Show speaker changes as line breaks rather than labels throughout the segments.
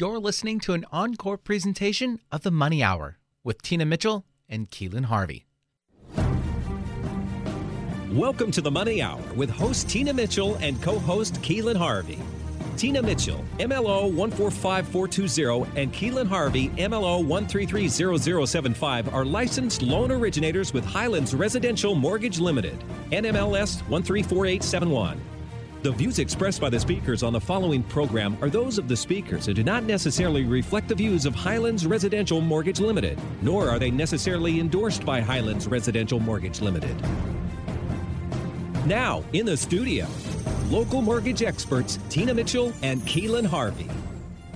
You're listening to an encore presentation of the Money Hour with Tina Mitchell and Keelan Harvey.
Welcome to the Money Hour with host Tina Mitchell and co host Keelan Harvey. Tina Mitchell, MLO 145420, and Keelan Harvey, MLO 1330075, are licensed loan originators with Highlands Residential Mortgage Limited, NMLS 134871. The views expressed by the speakers on the following program are those of the speakers and do not necessarily reflect the views of Highlands Residential Mortgage Limited, nor are they necessarily endorsed by Highlands Residential Mortgage Limited. Now, in the studio, local mortgage experts Tina Mitchell and Keelan Harvey.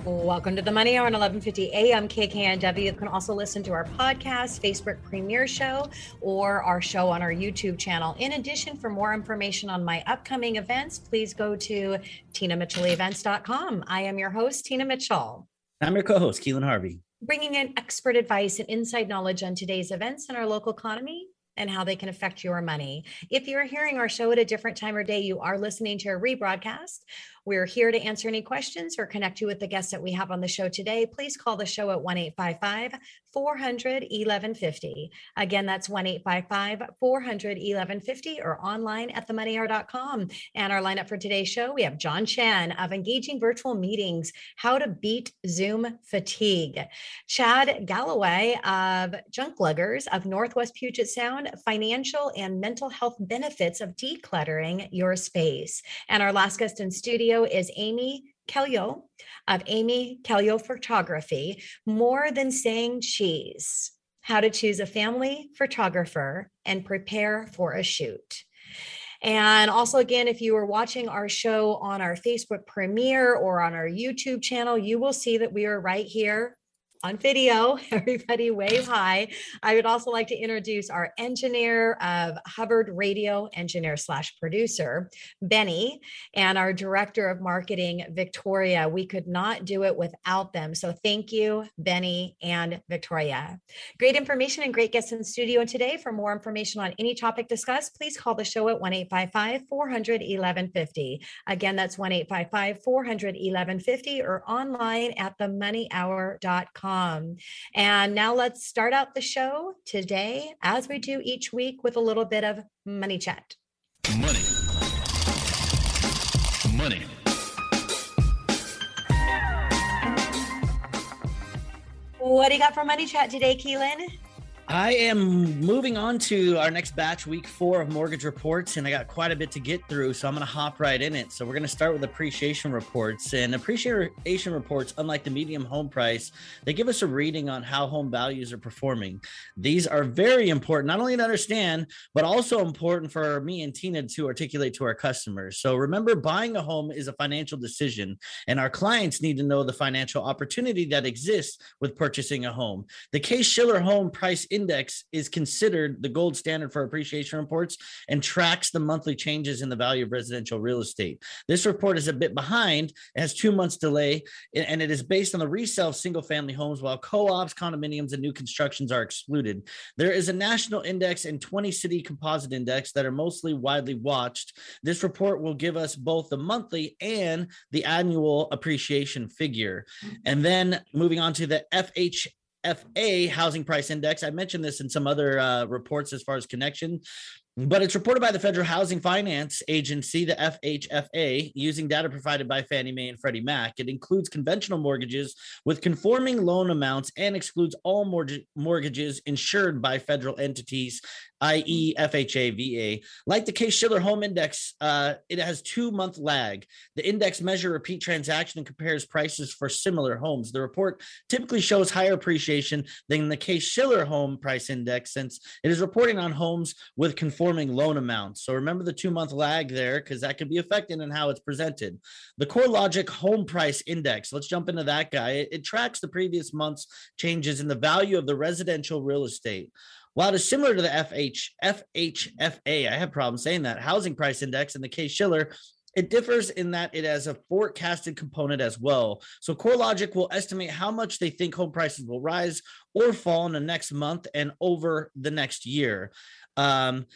Welcome to the Money Hour on 1150 AM KKNW. You can also listen to our podcast, Facebook premiere show, or our show on our YouTube channel. In addition, for more information on my upcoming events, please go to tinamitchellevents.com. I am your host, Tina Mitchell.
I'm your co-host, Keelan Harvey.
Bringing in expert advice and inside knowledge on today's events in our local economy and how they can affect your money. If you're hearing our show at a different time or day, you are listening to a rebroadcast. We're here to answer any questions or connect you with the guests that we have on the show today. Please call the show at 1 855 400 1150. Again, that's 1 855 400 1150 or online at themoneyhour.com. And our lineup for today's show we have John Chen of Engaging Virtual Meetings How to Beat Zoom Fatigue, Chad Galloway of Junk Luggers of Northwest Puget Sound Financial and Mental Health Benefits of Decluttering Your Space. And our last guest in studio is Amy Keljo of Amy Keljo Photography, More Than Saying Cheese, How to Choose a Family Photographer and Prepare for a Shoot. And also, again, if you are watching our show on our Facebook premiere or on our YouTube channel, you will see that we are right here on video. Everybody wave hi. I would also like to introduce our engineer of Hubbard Radio engineer slash producer, Benny, and our director of marketing, Victoria. We could not do it without them. So thank you, Benny and Victoria. Great information and great guests in studio. And today, for more information on any topic discussed, please call the show at 1 855 400 1150. Again, that's 1 855 400 1150 or online at themoneyhour.com. And now let's start out the show today, as we do each week, with a little bit of money chat.
Money. Money.
What do you got for money chat today, Keelan?
I am moving on to our next batch, week four of mortgage reports, and I got quite a bit to get through, so I'm going to hop right in it. So we're going to start with appreciation reports, and appreciation reports, unlike the median home price, they give us a reading on how home values are performing. These are very important, not only to understand, but also important for me and Tina to articulate to our customers. So remember, buying a home is a financial decision, and our clients need to know the financial opportunity that exists with purchasing a home. The Case Shiller Home Price index is considered the gold standard for appreciation reports and tracks the monthly changes in the value of residential real estate. This report is a bit behind, it has two months delay, and it is based on the resale of single family homes, while co ops, condominiums, and new constructions are excluded. There is a national index and 20 city composite index that are mostly widely watched. This report will give us both the monthly and the annual appreciation figure. And then moving on to the FH FA housing price index. I mentioned this in some other uh, reports as far as connection, but it's reported by the Federal Housing Finance Agency, the FHFA, using data provided by Fannie Mae and Freddie Mac. It includes conventional mortgages with conforming loan amounts and excludes all mortgage- mortgages insured by federal entities i.e., FHA, VA. Like the Case Shiller Home Index, uh, it has two month lag. The index measure repeat transaction and compares prices for similar homes. The report typically shows higher appreciation than the Case Shiller Home Price Index since it is reporting on homes with conforming loan amounts. So remember the two month lag there because that can be affected in how it's presented. The CoreLogic Home Price Index, let's jump into that guy. It, it tracks the previous month's changes in the value of the residential real estate. While it is similar to the FH, FHFA, I have problems saying that, housing price index in the Case Shiller, it differs in that it has a forecasted component as well. So CoreLogic will estimate how much they think home prices will rise or fall in the next month and over the next year. Um,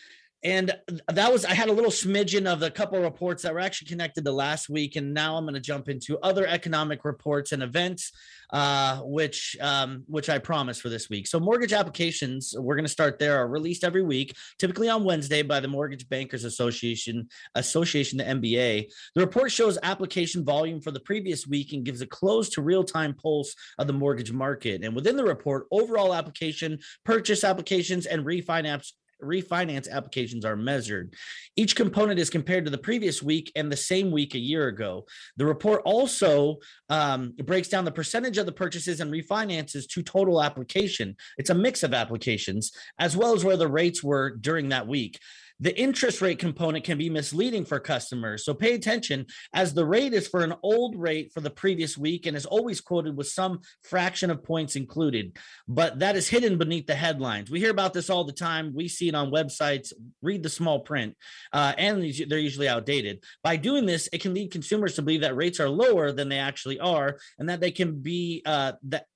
and that was I had a little smidgen of a couple of reports that were actually connected to last week, and now I'm going to jump into other economic reports and events, uh, which um, which I promised for this week. So mortgage applications, we're going to start there, are released every week, typically on Wednesday by the Mortgage Bankers Association, Association, the MBA. The report shows application volume for the previous week and gives a close to real time pulse of the mortgage market. And within the report, overall application, purchase applications, and refinance refinance applications are measured. Each component is compared to the previous week and the same week a year ago. The report also um, breaks down the percentage of the purchases and refinances to total application. It's a mix of applications, as well as where the rates were during that week the interest rate component can be misleading for customers. So pay attention as the rate is for an old rate for the previous week and is always quoted with some fraction of points included, but that is hidden beneath the headlines. We hear about this all the time. We see it on websites, read the small print, uh, and they're usually outdated. By doing this, it can lead consumers to believe that rates are lower than they actually are and that they can be uh, that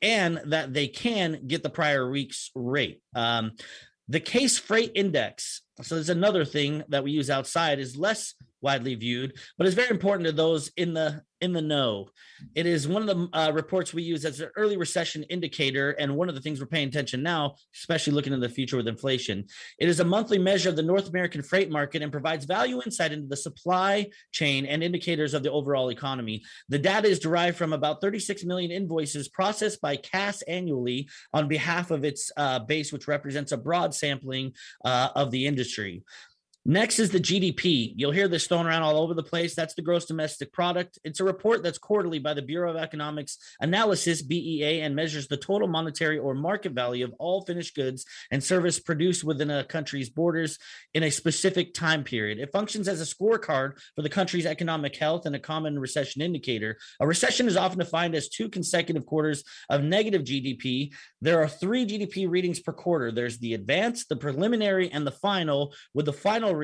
and that they can get the prior week's rate. Um, the Cass freight index so there's another thing that we use outside is less widely viewed, but it's very important to those in the in the know. It is one of the uh, reports we use as an early recession indicator, and one of the things we're paying attention now, especially looking in the future with inflation. It is a monthly measure of the North American freight market and provides value insight into the supply chain and indicators of the overall economy. The data is derived from about 36 million invoices processed by Cass annually on behalf of its uh, base, which represents a broad sampling uh, of the industry industry. Next is the GDP. You'll hear this thrown around all over the place. That's the gross domestic product. It's a report that's quarterly by the Bureau of Economics Analysis, BEA, and measures the total monetary or market value of all finished goods and service produced within a country's borders in a specific time period. It functions as a scorecard for the country's economic health and a common recession indicator. A recession is often defined as two consecutive quarters of negative GDP. There are three GDP readings per quarter there's the advanced, the preliminary, and the final, with the final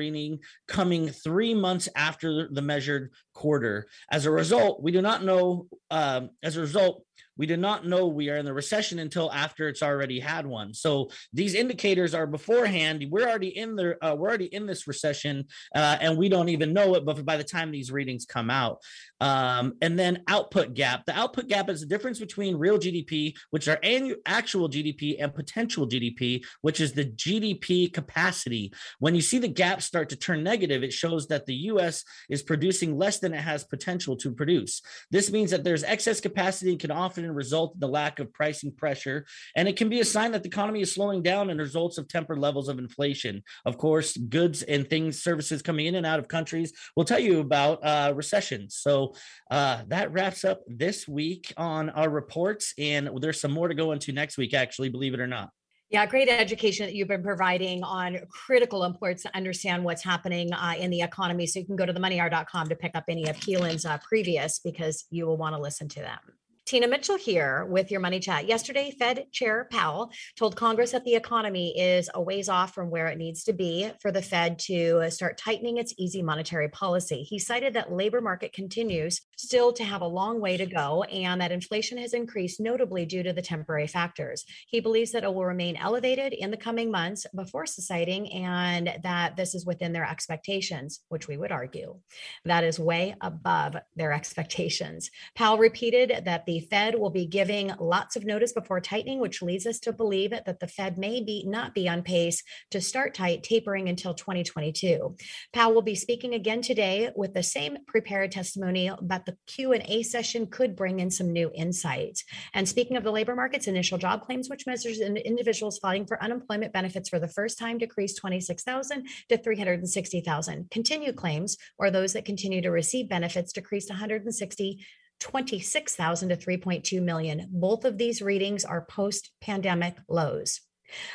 coming three months after the measured quarter. As a result, we do not know, um, as a result, we do not know we are in the recession until after it's already had one. So these indicators are beforehand. We're already in the uh, we're already in this recession, uh, and we don't even know it. But by the time these readings come out, um, and then output gap. The output gap is the difference between real GDP, which are annual actual GDP, and potential GDP, which is the GDP capacity. When you see the gap start to turn negative, it shows that the U.S. is producing less than it has potential to produce. This means that there's excess capacity and can often result in the lack of pricing pressure. And it can be a sign that the economy is slowing down and results of tempered levels of inflation. Of course, goods and things, services coming in and out of countries will tell you about uh, recessions. So uh, that wraps up this week on our reports. And there's some more to go into next week, actually, believe it or not.
Yeah, great education that you've been providing on critical imports to understand what's happening uh, in the economy. So you can go to themoneyhour.com to pick up any of Keelan's uh, previous because you will want to listen to them. Tina Mitchell here with your Money Chat. Yesterday, Fed Chair Powell told Congress that the economy is a ways off from where it needs to be for the Fed to uh, start tightening its easy monetary policy. He cited that labor market continues still to have a long way to go and that inflation has increased notably due to the temporary factors. He believes that it will remain elevated in the coming months before subsiding and that this is within their expectations, which we would argue that is way above their expectations. Powell repeated that the the Fed will be giving lots of notice before tightening, which leads us to believe that the Fed may be not be on pace to start tight tapering until 2022. Powell will be speaking again today with the same prepared testimony, but the Q&A session could bring in some new insights. And speaking of the labor markets, initial job claims, which measures individuals filing for unemployment benefits for the first time, decreased 26,000 to 360,000. Continued claims, or those that continue to receive benefits, decreased 160 26,000 to 3.2 million. Both of these readings are post pandemic lows.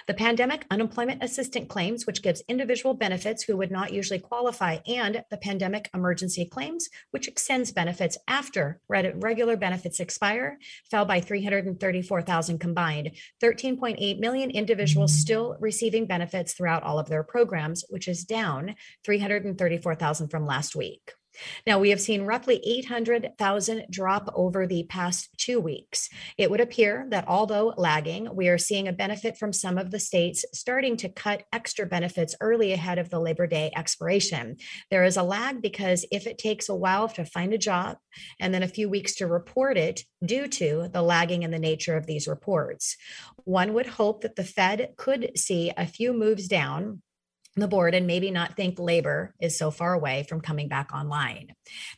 The pandemic unemployment assistant claims, which gives individual benefits who would not usually qualify, and the pandemic emergency claims, which extends benefits after regular benefits expire, fell by 334,000 combined. 13.8 million individuals still receiving benefits throughout all of their programs, which is down 334,000 from last week. Now, we have seen roughly 800,000 drop over the past two weeks. It would appear that although lagging, we are seeing a benefit from some of the states starting to cut extra benefits early ahead of the Labor Day expiration. There is a lag because if it takes a while to find a job and then a few weeks to report it due to the lagging in the nature of these reports, one would hope that the Fed could see a few moves down the board and maybe not think labor is so far away from coming back online.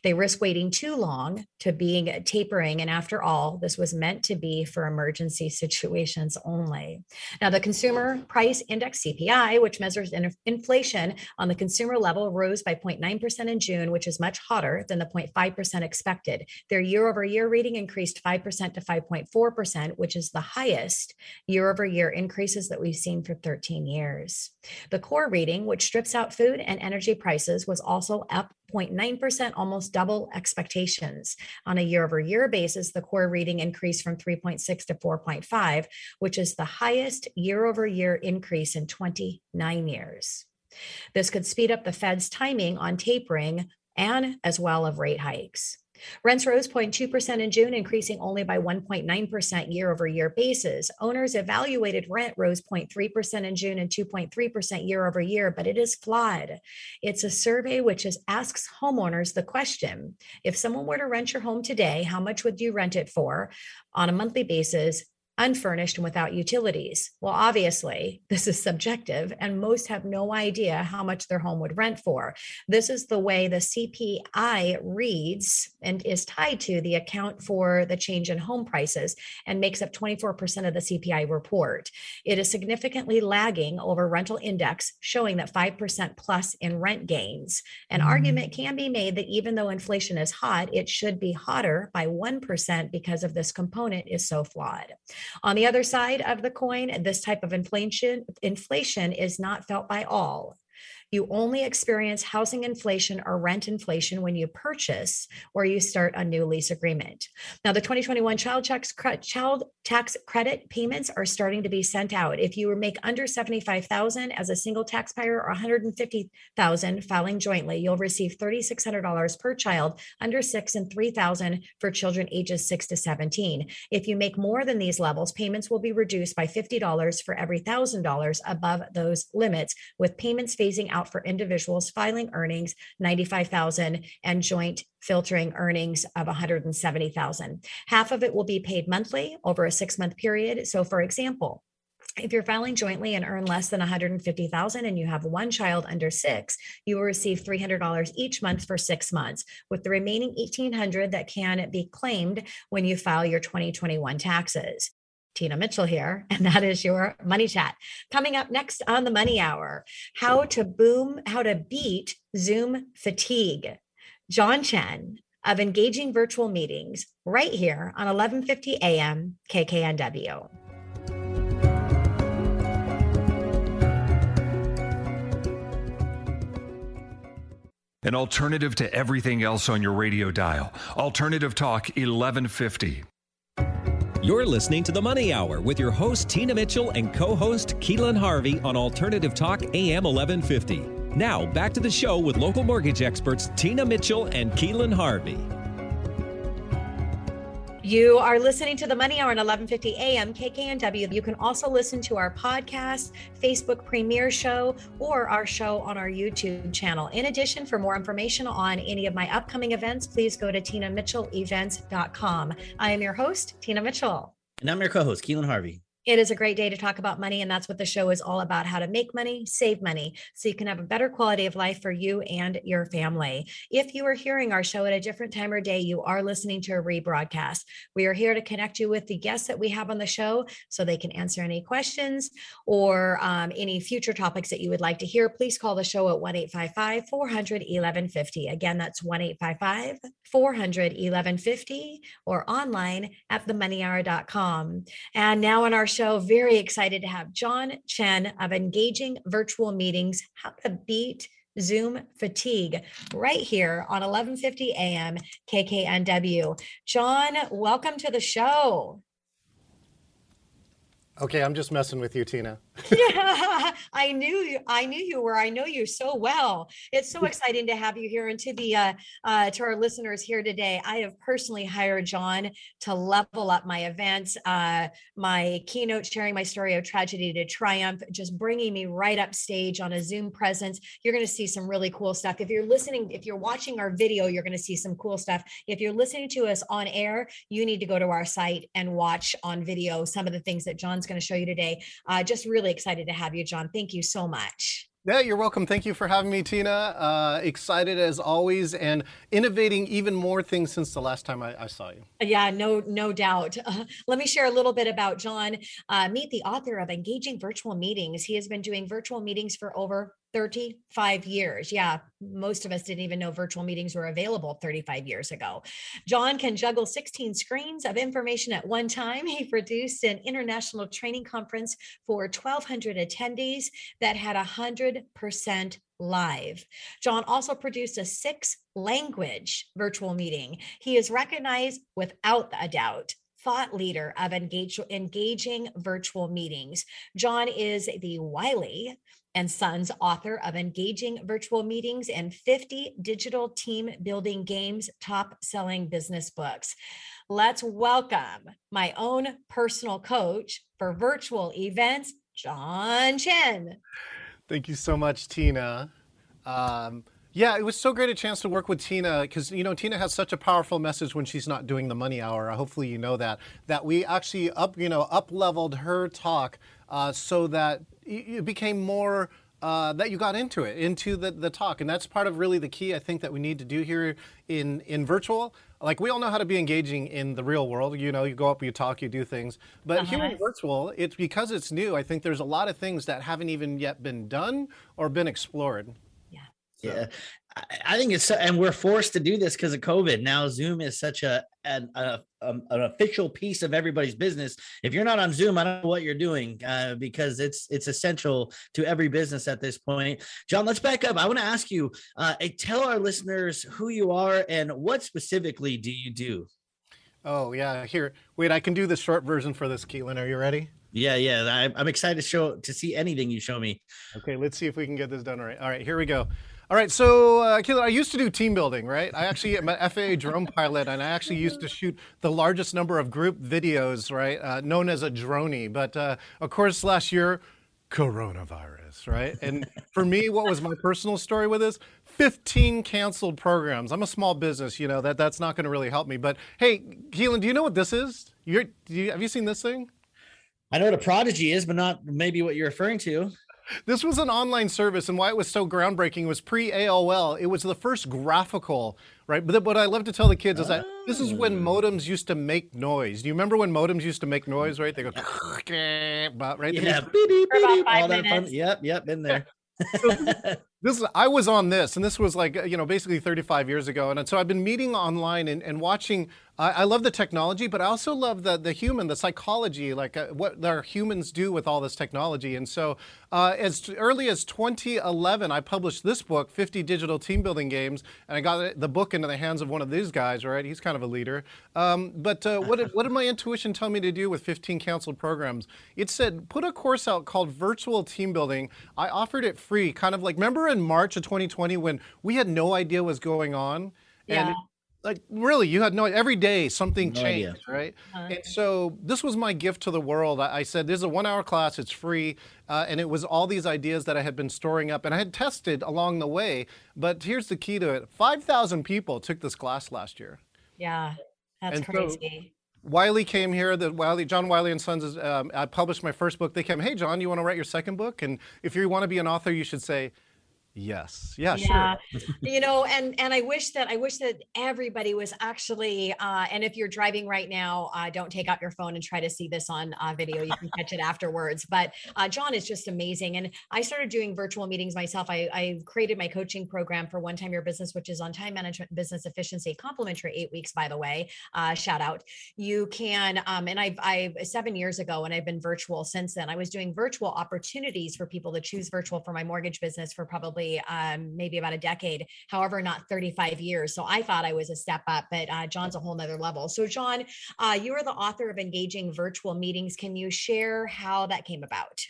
They risk waiting too long to being tapering. And after all, this was meant to be for emergency situations only. Now, the consumer price index CPI, which measures inflation on the consumer level, rose by 0.9% in June, which is much hotter than the 0.5% expected. Their year over year reading increased 5% to 5.4%, which is the highest year over year increases that we've seen for 13 years. The core reading reading, which strips out food and energy prices, was also up 0.9%, almost double expectations. On a year over year basis, the core reading increased from 3.6 to 4.5, which is the highest year over year increase in 29 years. This could speed up the Fed's timing on tapering and as well of rate hikes. Rents rose 0.2% in June, increasing only by 1.9% year over year basis. Owners equivalent rent rose 0.3% in June and 2.3% year over year, but it is flawed. It's a survey which is, asks homeowners the question if someone were to rent your home today, how much would you rent it for on a monthly basis? Unfurnished and without utilities. Well, obviously, this is subjective, and most have no idea how much their home would rent for. This is the way the CPI reads and is tied to the account for the change in home prices and makes up 24% of the CPI report. It is significantly lagging over rental index, showing that 5% plus in rent gains. An mm-hmm. argument can be made that even though inflation is hot, it should be hotter by 1% because of this component is so flawed. On the other side of the coin, this type of inflation inflation is not felt by all. You only experience housing inflation or rent inflation when you purchase or you start a new lease agreement. Now, the 2021 child tax, child tax credit payments are starting to be sent out. If you make under 75,000 as a single taxpayer or 150,000 filing jointly, you'll receive $3,600 per child under 6 and 3,000 for children ages 6 to 17. If you make more than these levels, payments will be reduced by $50 for every $1,000 above those limits with payments phasing out for individuals filing earnings 95,000 and joint filtering earnings of 170,000. Half of it will be paid monthly over a 6-month period. So for example, if you're filing jointly and earn less than 150,000 and you have one child under 6, you will receive $300 each month for 6 months with the remaining 1800 that can be claimed when you file your 2021 taxes. Tina Mitchell here, and that is your money chat. Coming up next on the money hour, how to boom, how to beat Zoom fatigue. John Chen of engaging virtual meetings right here on 1150 AM KKNW.
An alternative to everything else on your radio dial. Alternative Talk 1150.
You're listening to The Money Hour with your host, Tina Mitchell, and co host, Keelan Harvey on Alternative Talk AM 1150. Now, back to the show with local mortgage experts, Tina Mitchell and Keelan Harvey.
You are listening to the Money Hour at 11:50 a.m. KKNW. You can also listen to our podcast, Facebook premiere show, or our show on our YouTube channel. In addition, for more information on any of my upcoming events, please go to tinamitchellevents.com. I am your host, Tina Mitchell.
And I'm your co-host, Keelan Harvey.
It is a great day to talk about money, and that's what the show is all about how to make money, save money, so you can have a better quality of life for you and your family. If you are hearing our show at a different time or day, you are listening to a rebroadcast. We are here to connect you with the guests that we have on the show so they can answer any questions or um, any future topics that you would like to hear. Please call the show at 1 855 400 1150. Again, that's 1 855 400 1150 or online at themoneyhour.com. And now on our show. Very excited to have John Chen of Engaging Virtual Meetings, How to Beat Zoom Fatigue right here on 1150 AM KKNW. John, welcome to the show.
Okay, I'm just messing with you, Tina.
yeah, I knew you. I knew you were. I know you so well. It's so exciting to have you here, and to the uh, uh, to our listeners here today. I have personally hired John to level up my events, uh, my keynote, sharing my story of tragedy to triumph, just bringing me right up stage on a Zoom presence. You're going to see some really cool stuff. If you're listening, if you're watching our video, you're going to see some cool stuff. If you're listening to us on air, you need to go to our site and watch on video some of the things that John's going to show you today. Uh, just really excited to have you, John. Thank you so much.
Yeah, you're welcome. Thank you for having me, Tina. Uh, excited as always, and innovating even more things since the last time I, I saw you.
Yeah, no, no doubt. Uh, let me share a little bit about John. Uh, meet the author of Engaging Virtual Meetings. He has been doing virtual meetings for over 35 years. Yeah, most of us didn't even know virtual meetings were available 35 years ago. John can juggle 16 screens of information at one time. He produced an international training conference for 1,200 attendees that had 100% live. John also produced a six language virtual meeting. He is recognized without a doubt thought leader of engage, engaging virtual meetings. John is the Wiley and Sons author of Engaging Virtual Meetings and 50 Digital Team Building Games top selling business books. Let's welcome my own personal coach for virtual events, John Chen.
Thank you so much, Tina. Um, yeah, it was so great a chance to work with Tina because you know Tina has such a powerful message when she's not doing the money hour. Hopefully, you know that that we actually up you know up leveled her talk uh, so that it became more uh, that you got into it, into the, the talk. And that's part of really the key I think that we need to do here in, in virtual. Like we all know how to be engaging in the real world. You know, you go up, you talk, you do things. But uh-huh. here in virtual, it's because it's new. I think there's a lot of things that haven't even yet been done or been explored.
Yeah. So. Yeah. I think it's and we're forced to do this because of COVID. Now Zoom is such a an, a, um, an official piece of everybody's business. If you're not on Zoom, I don't know what you're doing uh, because it's it's essential to every business at this point. John, let's back up. I want to ask you, uh, tell our listeners who you are and what specifically do you do.
Oh yeah, here. Wait, I can do the short version for this, Keelan. Are you ready?
Yeah, yeah. I'm excited to show to see anything you show me.
Okay, let's see if we can get this done all right. All right, here we go. All right, so uh, I used to do team building, right? I actually am an FAA drone pilot, and I actually used to shoot the largest number of group videos, right, uh, known as a dronie. But uh, of course, last year, coronavirus, right? And for me, what was my personal story with this? 15 canceled programs. I'm a small business, you know that that's not going to really help me. But hey, Keelan, do you know what this is? You're, you, have you seen this thing?
I know what a prodigy is, but not maybe what you're referring to
this was an online service, and why it was so groundbreaking was pre AOL. It was the first graphical, right? But what I love to tell the kids is that this is when oh. modems used to make noise. Do you remember when modems used to make noise? Right? They go, right?
Yeah, beep, beep, beep, all that fun. Yep, yep, in there.
so this I was on this, and this was like you know basically 35 years ago, and so I've been meeting online and, and watching I, I love the technology, but I also love the the human, the psychology, like uh, what our humans do with all this technology. And so, uh, as early as 2011, I published this book, 50 Digital Team Building Games, and I got the book into the hands of one of these guys. Right, he's kind of a leader. Um, but uh, what did what did my intuition tell me to do with 15 canceled programs? It said put a course out called Virtual Team Building. I offered it free, kind of like remember in March of 2020 when we had no idea what was going on.
Yeah. And
like really you had no every day something no changed idea. right uh-huh. and so this was my gift to the world i, I said this is a one hour class it's free uh, and it was all these ideas that i had been storing up and i had tested along the way but here's the key to it 5000 people took this class last year
yeah that's and crazy so,
Wiley came here. The Wiley, John Wiley and Sons. Is, um, I published my first book. They came, hey John, you want to write your second book? And if you want to be an author, you should say, Yes. Yeah, yeah.
sure. you know, and and I wish that I wish that everybody was actually uh and if you're driving right now, uh don't take out your phone and try to see this on uh, video. You can catch it afterwards. But uh John is just amazing. And I started doing virtual meetings myself. I I created my coaching program for one time your business, which is on time management business efficiency, complimentary eight weeks, by the way. Uh shout out. You can um and I've I've seven years ago and I've been virtual since then. I was doing virtual opportunities for people to choose virtual for my mortgage business for probably probably um, maybe about a decade, however, not 35 years. So I thought I was a step up, but uh, John's a whole nother level. So, John, uh, you are the author of Engaging Virtual Meetings. Can you share how that came about?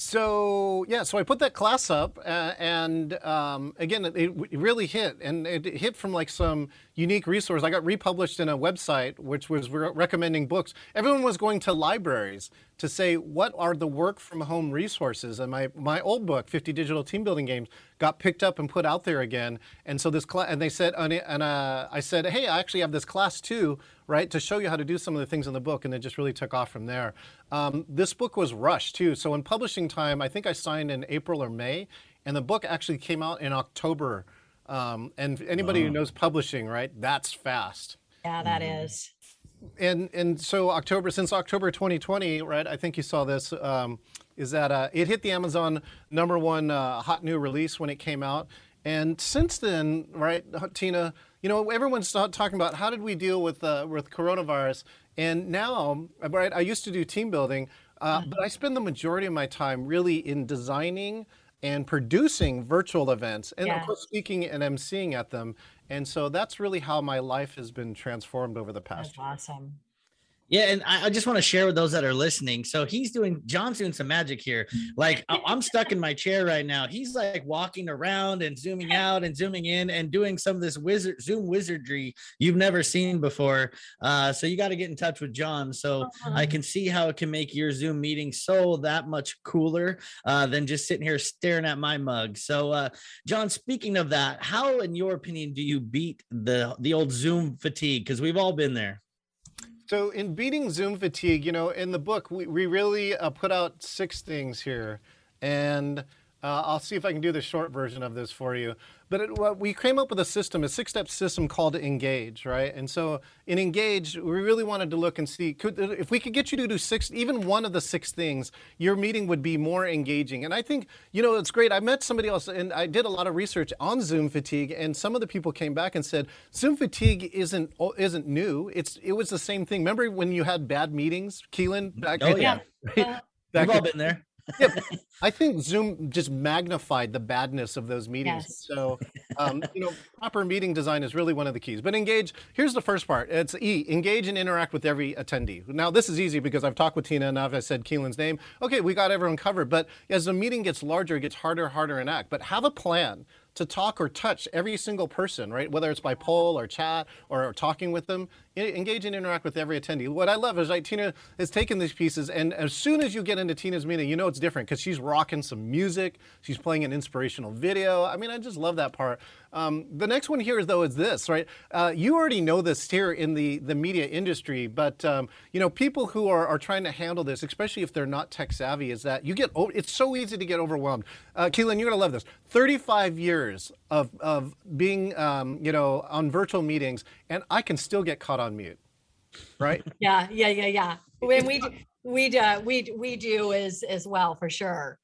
So yeah, so I put that class up, uh, and um, again, it, it, really hit, and it hit from like some unique resource. I got republished in a website which was re- recommending books. Everyone was going to libraries to say what are the work from home resources, and my my old book, 50 Digital Team Building Games, got picked up and put out there again. And so this class, and they said, and uh, I said, hey, I actually have this class too, right, to show you how to do some of the things in the book, and it just really took off from there. Um, this book was rushed too. So in publishing time, I think I signed in April or May, and the book actually came out in October. Um, and anybody wow. who knows publishing, right, that's fast.
Yeah, that mm. is.
And and so October since October 2020, right? I think you saw this. Um, is that uh, it hit the Amazon number one uh, hot new release when it came out, and since then, right, Tina, you know, everyone's talking about how did we deal with uh, with coronavirus, and now, right, I used to do team building, uh, mm-hmm. but I spend the majority of my time really in designing and producing virtual events, and yeah. of course, speaking and emceeing at them. And so that's really how my life has been transformed over the past.
That's year. awesome.
Yeah, and I, I just want to share with those that are listening. So he's doing John's doing some magic here. Like I'm stuck in my chair right now. He's like walking around and zooming out and zooming in and doing some of this wizard Zoom wizardry you've never seen before. Uh, so you got to get in touch with John. So uh-huh. I can see how it can make your Zoom meeting so that much cooler uh, than just sitting here staring at my mug. So uh, John, speaking of that, how in your opinion do you beat the the old Zoom fatigue? Because we've all been there.
So, in beating Zoom fatigue, you know, in the book, we, we really uh, put out six things here. And uh, I'll see if I can do the short version of this for you. But it, well, we came up with a system, a six-step system called Engage, right? And so in Engage, we really wanted to look and see could, if we could get you to do six, even one of the six things, your meeting would be more engaging. And I think you know it's great. I met somebody else, and I did a lot of research on Zoom fatigue, and some of the people came back and said Zoom fatigue isn't isn't new. It's it was the same thing. Remember when you had bad meetings, Keelan?
Back, oh yeah. Right? We've all been there
yeah, I think Zoom just magnified the badness of those meetings. Yes. So, um, you know, proper meeting design is really one of the keys. But engage, here's the first part. It's E, engage and interact with every attendee. Now, this is easy because I've talked with Tina enough. I said Keelan's name. Okay, we got everyone covered. But as the meeting gets larger, it gets harder, harder to act. But have a plan to talk or touch every single person, right? Whether it's by poll or chat or talking with them, engage and interact with every attendee. What I love is Tina has taken these pieces, and as soon as you get into Tina's meeting, you know it's different because she's rocking some music, she's playing an inspirational video. I mean, I just love that part. Um, the next one here is though is this right. Uh, you already know this here in the the media industry, but um, you know people who are, are trying to handle this, especially if they're not tech savvy, is that you get it's so easy to get overwhelmed. Uh, Keelan, you're gonna love this. 35 years of of being um, you know on virtual meetings, and I can still get caught on mute, right?
yeah, yeah, yeah, yeah. When we do, we do, uh, we we do as as well for sure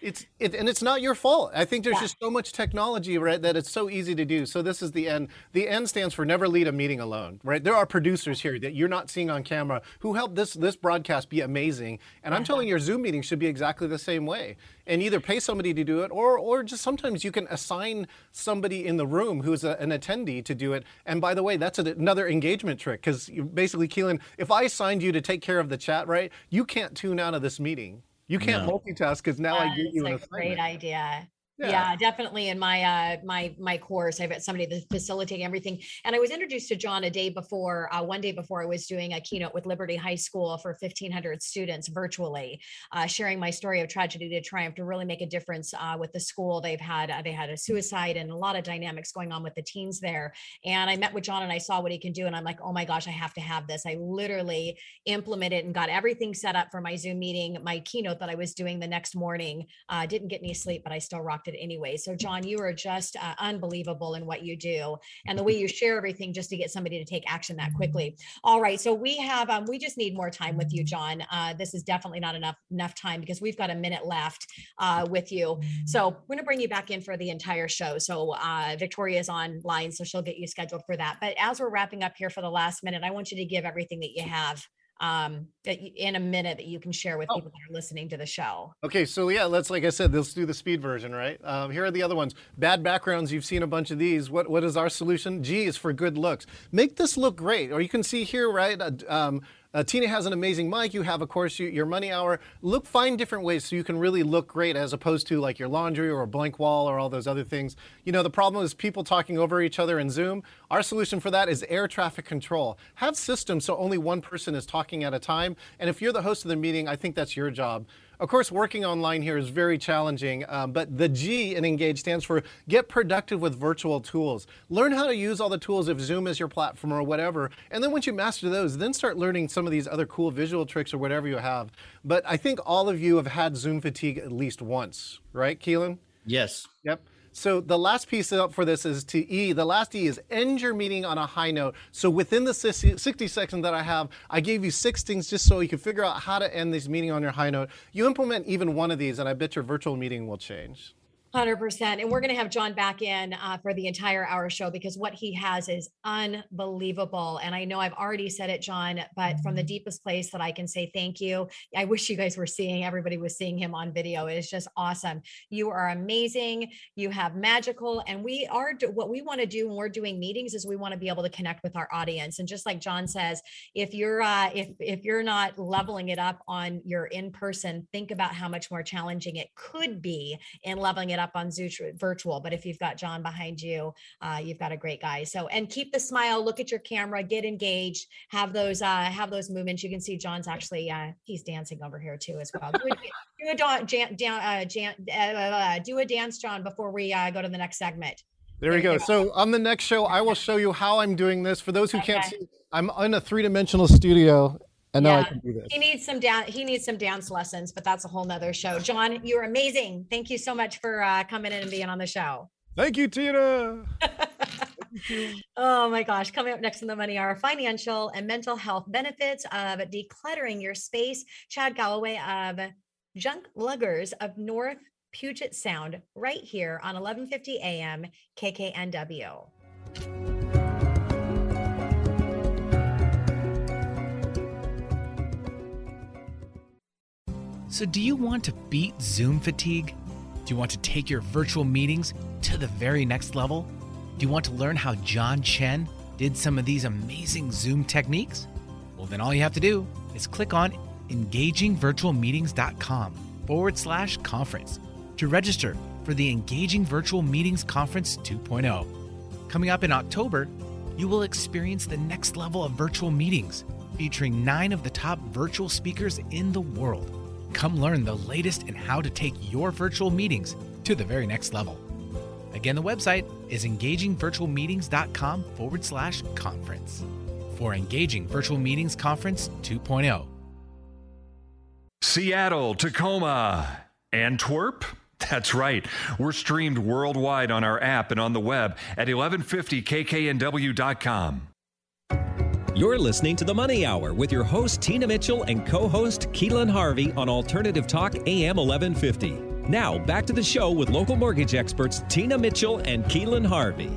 it's it, and it's not your fault. I think there's yeah. just so much technology, right, that it's so easy to do. So this is the N. The N stands for never lead a meeting alone, right? There are producers here that you're not seeing on camera who help this this broadcast be amazing. And I'm telling uh-huh. you, your Zoom meeting should be exactly the same way. And either pay somebody to do it, or or just sometimes you can assign somebody in the room who's a, an attendee to do it. And by the way, that's a, another engagement trick because you basically, Keelan, if I assigned you to take care of the chat, right, you can't tune out of this meeting you can't no. multitask because now I get you an assignment.
Great idea. Yeah. yeah. definitely. In my uh, my my course, I've got somebody that's facilitating everything. And I was introduced to John a day before, uh, one day before I was doing a keynote with Liberty High School for 1,500 students virtually, uh, sharing my story of tragedy to triumph to really make a difference uh, with the school. They've had uh, they had a suicide and a lot of dynamics going on with the teens there. And I met with John and I saw what he can do, and I'm like, oh my gosh, I have to have this. I literally implemented and got everything set up for my Zoom meeting, my keynote that I was doing the next morning. Uh, didn't get any sleep, but I still rocked anyway. So, John, you are just uh, unbelievable in what you do and the way you share everything just to get somebody to take action that quickly. All right. So, we have, um, we just need more time with you, John. Uh, this is definitely not enough, enough time because we've got a minute left uh, with you. So, we're going to bring you back in for the entire show. So, uh, Victoria is online, so she'll get you scheduled for that. But as we're wrapping up here for the last minute, I want you to give everything that you have um, in a minute that you can share with oh. people that are listening to the show.
Okay, so yeah, let's like I said, let's do the speed version, right? Um, here are the other ones. Bad backgrounds. You've seen a bunch of these. What what is our solution? G is for good looks. Make this look great. Or you can see here, right? Uh, um, uh, Tina has an amazing mic. You have, of course, you, your money hour. Look, find different ways so you can really look great as opposed to like your laundry or a blank wall or all those other things. You know, the problem is people talking over each other in Zoom. Our solution for that is air traffic control. Have systems so only one person is talking at a time. And if you're the host of the meeting, I think that's your job. Of course, working online here is very challenging, um, but the G in Engage stands for get productive with virtual tools. Learn how to use all the tools if Zoom is your platform or whatever. And then once you master those, then start learning some of these other cool visual tricks or whatever you have. But I think all of you have had Zoom fatigue at least once, right, Keelan?
Yes.
Yep. So the last piece up for this is to E. The last E is end your meeting on a high note. So within the 60 seconds that I have, I gave you six things just so you can figure out how to end this meeting on your high note. You implement even one of these, and I bet your virtual meeting will change.
100%. And we're going to have John back in uh, for the entire hour show because what he has is unbelievable. And I know I've already said it, John, but from the deepest place that I can say thank you. I wish you guys were seeing, everybody was seeing him on video. It is just awesome. You are amazing. You have magical. And we are, what we want to do when we're doing meetings is we want to be able to connect with our audience. And just like John says, if you're, uh, if, if you're not leveling it up on your in person, think about how much more challenging it could be in leveling it it up on Zoom virtual. But if you've got John behind you, uh, you've got a great guy. So and keep the smile, look at your camera, get engaged, have those uh, have those movements. You can see John's actually uh, he's dancing over here too as well. Do a, do a, jan, uh, jan, uh, uh, do a dance, John, before we uh, go to the next segment.
There we go. So on the next show, I will show you how I'm doing this. For those who okay. can't see, I'm in a three-dimensional studio and now yeah, I can do this.
He needs some down. He needs some dance lessons, but that's a whole nother show. John, you're amazing. Thank you so much for uh, coming in and being on the show.
Thank you, Tina.
oh my gosh. Coming up next in the money hour financial and mental health benefits of decluttering your space. Chad Galloway of Junk Luggers of North Puget Sound, right here on 1150 AM KKNW.
So, do you want to beat Zoom fatigue? Do you want to take your virtual meetings to the very next level? Do you want to learn how John Chen did some of these amazing Zoom techniques? Well, then all you have to do is click on engagingvirtualmeetings.com forward slash conference to register for the Engaging Virtual Meetings Conference 2.0. Coming up in October, you will experience the next level of virtual meetings featuring nine of the top virtual speakers in the world. Come learn the latest in how to take your virtual meetings to the very next level. Again, the website is engagingvirtualmeetings.com forward slash conference for Engaging Virtual Meetings Conference 2.0.
Seattle, Tacoma, Antwerp. That's right. We're streamed worldwide on our app and on the web at 1150kknw.com.
You're listening to The Money Hour with your host, Tina Mitchell, and co host, Keelan Harvey on Alternative Talk AM 1150. Now, back to the show with local mortgage experts, Tina Mitchell and Keelan Harvey.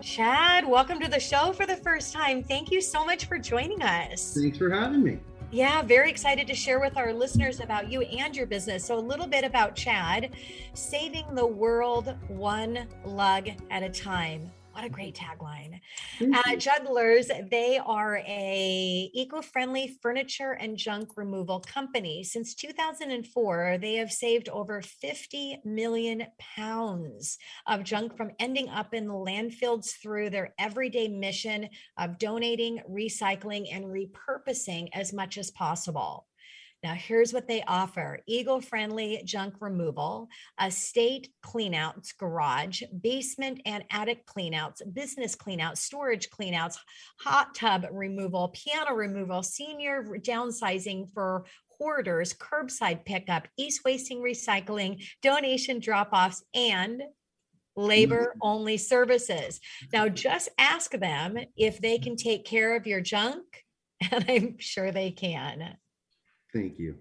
Chad, welcome to the show for the first time. Thank you so much for joining us.
Thanks for having me.
Yeah, very excited to share with our listeners about you and your business. So, a little bit about Chad saving the world one lug at a time. What a great tagline. Uh, Junk Luggers, they are a eco-friendly furniture and junk removal company. Since 2004, they have saved over 50 million pounds of junk from ending up in the landfills through their everyday mission of donating, recycling, and repurposing as much as possible. Now, here's what they offer eco friendly junk removal, estate cleanouts, garage, basement and attic cleanouts, business cleanouts, storage cleanouts, hot tub removal, piano removal, senior downsizing for hoarders, curbside pickup, east wasting recycling, donation drop offs, and labor mm-hmm. only services. Now, just ask them if they can take care of your junk, and I'm sure they can.
Thank you.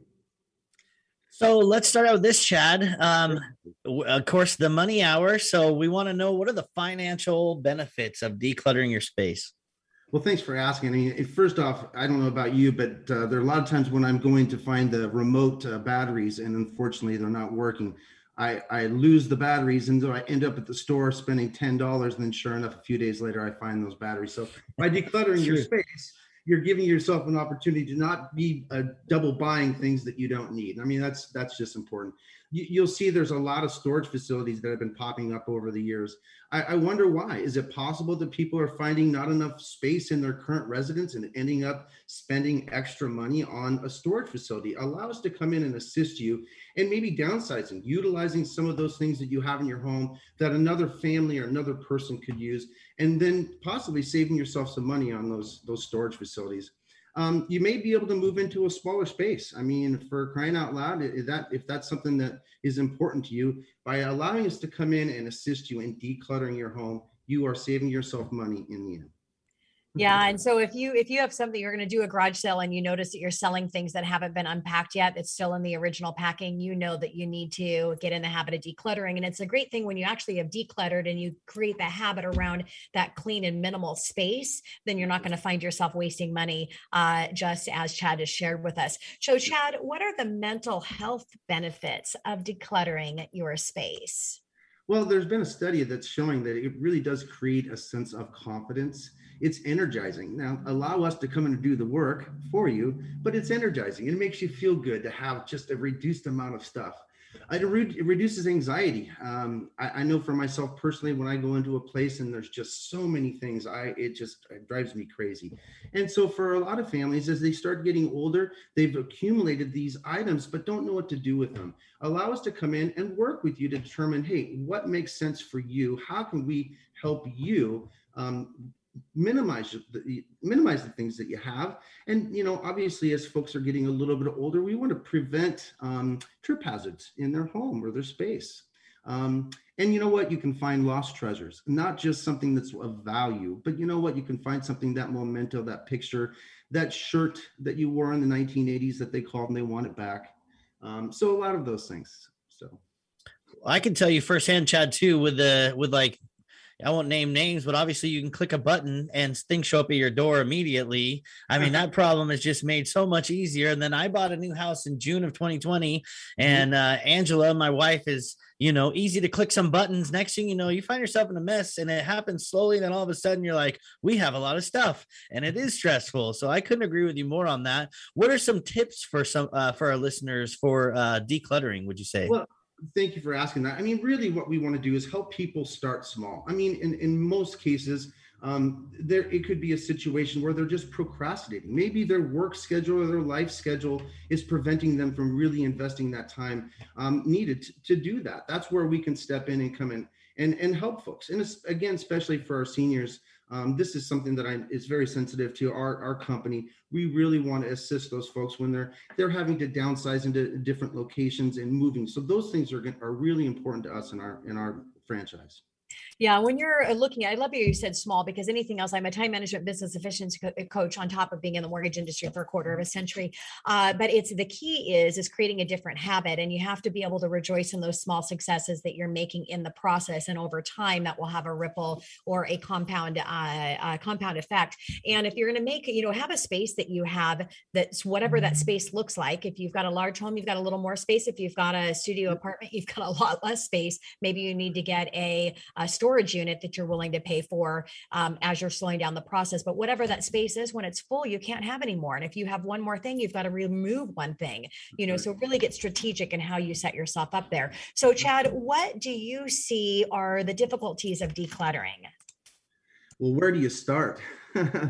So let's start out with this, Chad. Um, of course, the money hour. So we want to know what are the financial benefits of decluttering your space?
Well, thanks for asking. I mean, first off, I don't know about you, but uh, there are a lot of times when I'm going to find the remote uh, batteries, and unfortunately, they're not working. I, I lose the batteries, and so I end up at the store spending ten dollars, and then sure enough, a few days later, I find those batteries. So by decluttering your space, you're giving yourself an opportunity to not be uh, double buying things that you don't need. I mean, that's that's just important you, will see there's a lot of storage facilities that have been popping up over the years. I, I, wonder why. Is it possible that people are finding not enough space in their current residence and ending up spending extra money on a storage facility? Allow us to come in and assist you and maybe downsizing, utilizing some of those things that you have in your home that another family or another person could use, and then possibly saving yourself some money on those, those storage facilities um, you may be able to move into a smaller space. I mean, for crying out loud, if that if that's something that is important to you, by allowing us to come in and assist you in decluttering your home, you are saving yourself money in the end.
Yeah. And so if you if you have something you're going to do a garage sale and you notice that you're selling things that haven't been unpacked yet, it's still in the original packing, you know that you need to get in the habit of decluttering. And it's a great thing when you actually have decluttered and you create the habit around that clean and minimal space, then you're not going to find yourself wasting money, uh, just as Chad has shared with us. So, Chad, what are the mental health benefits of decluttering your space?
Well, there's been a study that's showing that it really does create a sense of confidence it's energizing. Now, allow us to come in and do the work for you, but it's energizing. It makes you feel good to have just a reduced amount of stuff. It, re- it reduces anxiety. Um, I, I, know for myself personally, when I go into a place and there's just so many things, I it just it drives me crazy. And so for a lot of families, as they start getting older, they've accumulated these items but don't know what to do with them. Allow us to come in and work with you to determine, hey, what makes sense for you? How can we help you um, minimize the minimize the things that you have. And you know obviously as folks are getting a little bit older we want to prevent um, trip hazards in their home or their space. Um, and you know what? You can find lost treasures not just something that's of value but you know what? You can find something that memento that picture that shirt that you wore in the 1980s that they called and they want it back. Um, so a lot of those things so.
I can tell you firsthand, Chad, too, with the with like I won't name names, but obviously you can click a button and things show up at your door immediately. I mean, that problem is just made so much easier. And then I bought a new house in June of 2020, mm-hmm. and uh, Angela, my wife, is you know easy to click some buttons. Next thing you know, you find yourself in a mess, and it happens slowly. Then all of a sudden, you're like, we have a lot of stuff, and it is stressful. So I couldn't agree with you more on that. What are some tips for some uh, for our listeners for uh, decluttering? Would you say?
Well, thank you for asking that. I mean, really, what we want to do is help people start small. I mean, in, in most cases, um, there it could be a situation where they're just procrastinating. Maybe their work schedule or their life schedule is preventing them from really investing that time um, needed to, to do that. That's where we can step in and come in and and help folks. And again, especially for our seniors, um, this is something that I is very sensitive to our, our company. We really want to assist those folks when they're they're having to downsize into different locations and moving. So those things are are really important to us in our in our franchise.
Yeah, when you're uh, looking at, I love you. You said small because anything else. I'm a time management business efficiency co- uh, coach on top of being in the mortgage industry for a quarter of a century. Uh, but it's the key is is creating a different habit, and you have to be able to rejoice in those small successes that you're making in the process, and over time that will have a ripple or a compound uh, uh compound effect. And if you're going to make, you know, have a space that you have that's whatever that mm-hmm. space looks like. If you've got a large home, you've got a little more space. If you've got a studio mm-hmm. apartment, you've got a lot less space. Maybe you need to get a, a storage unit that you're willing to pay for um, as you're slowing down the process. But whatever that space is, when it's full, you can't have any more. And if you have one more thing, you've got to remove one thing, you know, so really get strategic in how you set yourself up there. So, Chad, what do you see are the difficulties of decluttering?
Well, where do you start? uh,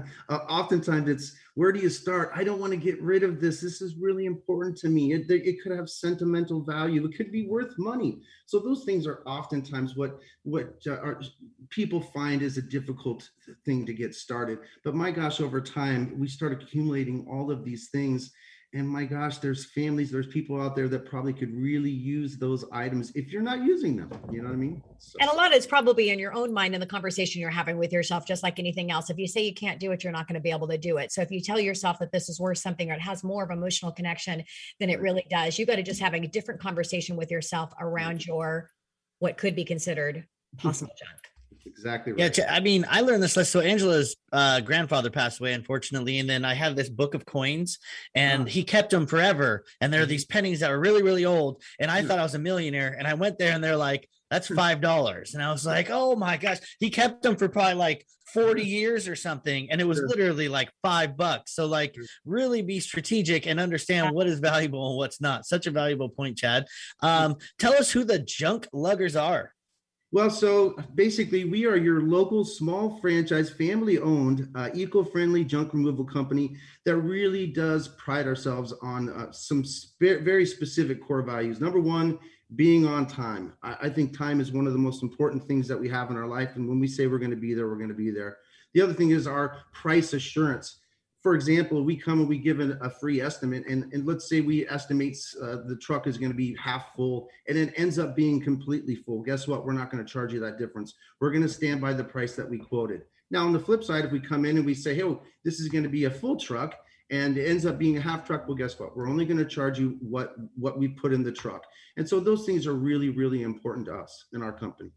oftentimes it's where do you start? I don't want to get rid of this. This is really important to me. It, it could have sentimental value. It could be worth money. So those things are oftentimes what what uh, are, people find is a difficult thing to get started. But my gosh, over time we start accumulating all of these things and my gosh there's families there's people out there that probably could really use those items if you're not using them you know what i mean?
So. and a lot is probably in your own mind in the conversation you're having with yourself just like anything else. If you say you can't do it you're not going to be able to do it. So if you tell yourself that this is worth something or it has more of emotional connection than it really does you got to just having a different conversation with yourself around mm-hmm. your what could be considered possible junk
exactly right.
Yeah, I mean, I learned this. So Angela's uh, grandfather passed away, unfortunately, and then I have this book of coins, and he kept them forever. And there are mm-hmm. these pennies that are really, really old, and I thought I was a millionaire. And I went there, and they're like, "That's hmm. five dollars," and I was like, "Oh my gosh!" He kept them for probably like 40 years or something and it was literally like five bucks so like really be strategic and understand what is valuable and what's not such a valuable point chad um, tell us who the junk luggers are
well, so basically, we are your local small franchise, family owned, uh, eco friendly junk removal company that really does pride ourselves on uh, some sp- very specific core values. Number one, being on time. I, I, think time is one of the most important things that we have in our life. And when we say we're going to be there, we're going to be there. The other thing is our price assurance for example, we come and we give a, a free estimate, and, and let's say we estimate uh, the truck is going to be half full, and it ends up being completely full. Guess what? We're not going to charge you that difference. We're going to stand by the price that we quoted. Now, on the flip side, if we come in and we say, "Hey, this is going to be a full truck," and it ends up being a half truck, well, guess what? We're only going to charge you what what we put in the truck. And so those things are really, really important to us in our company.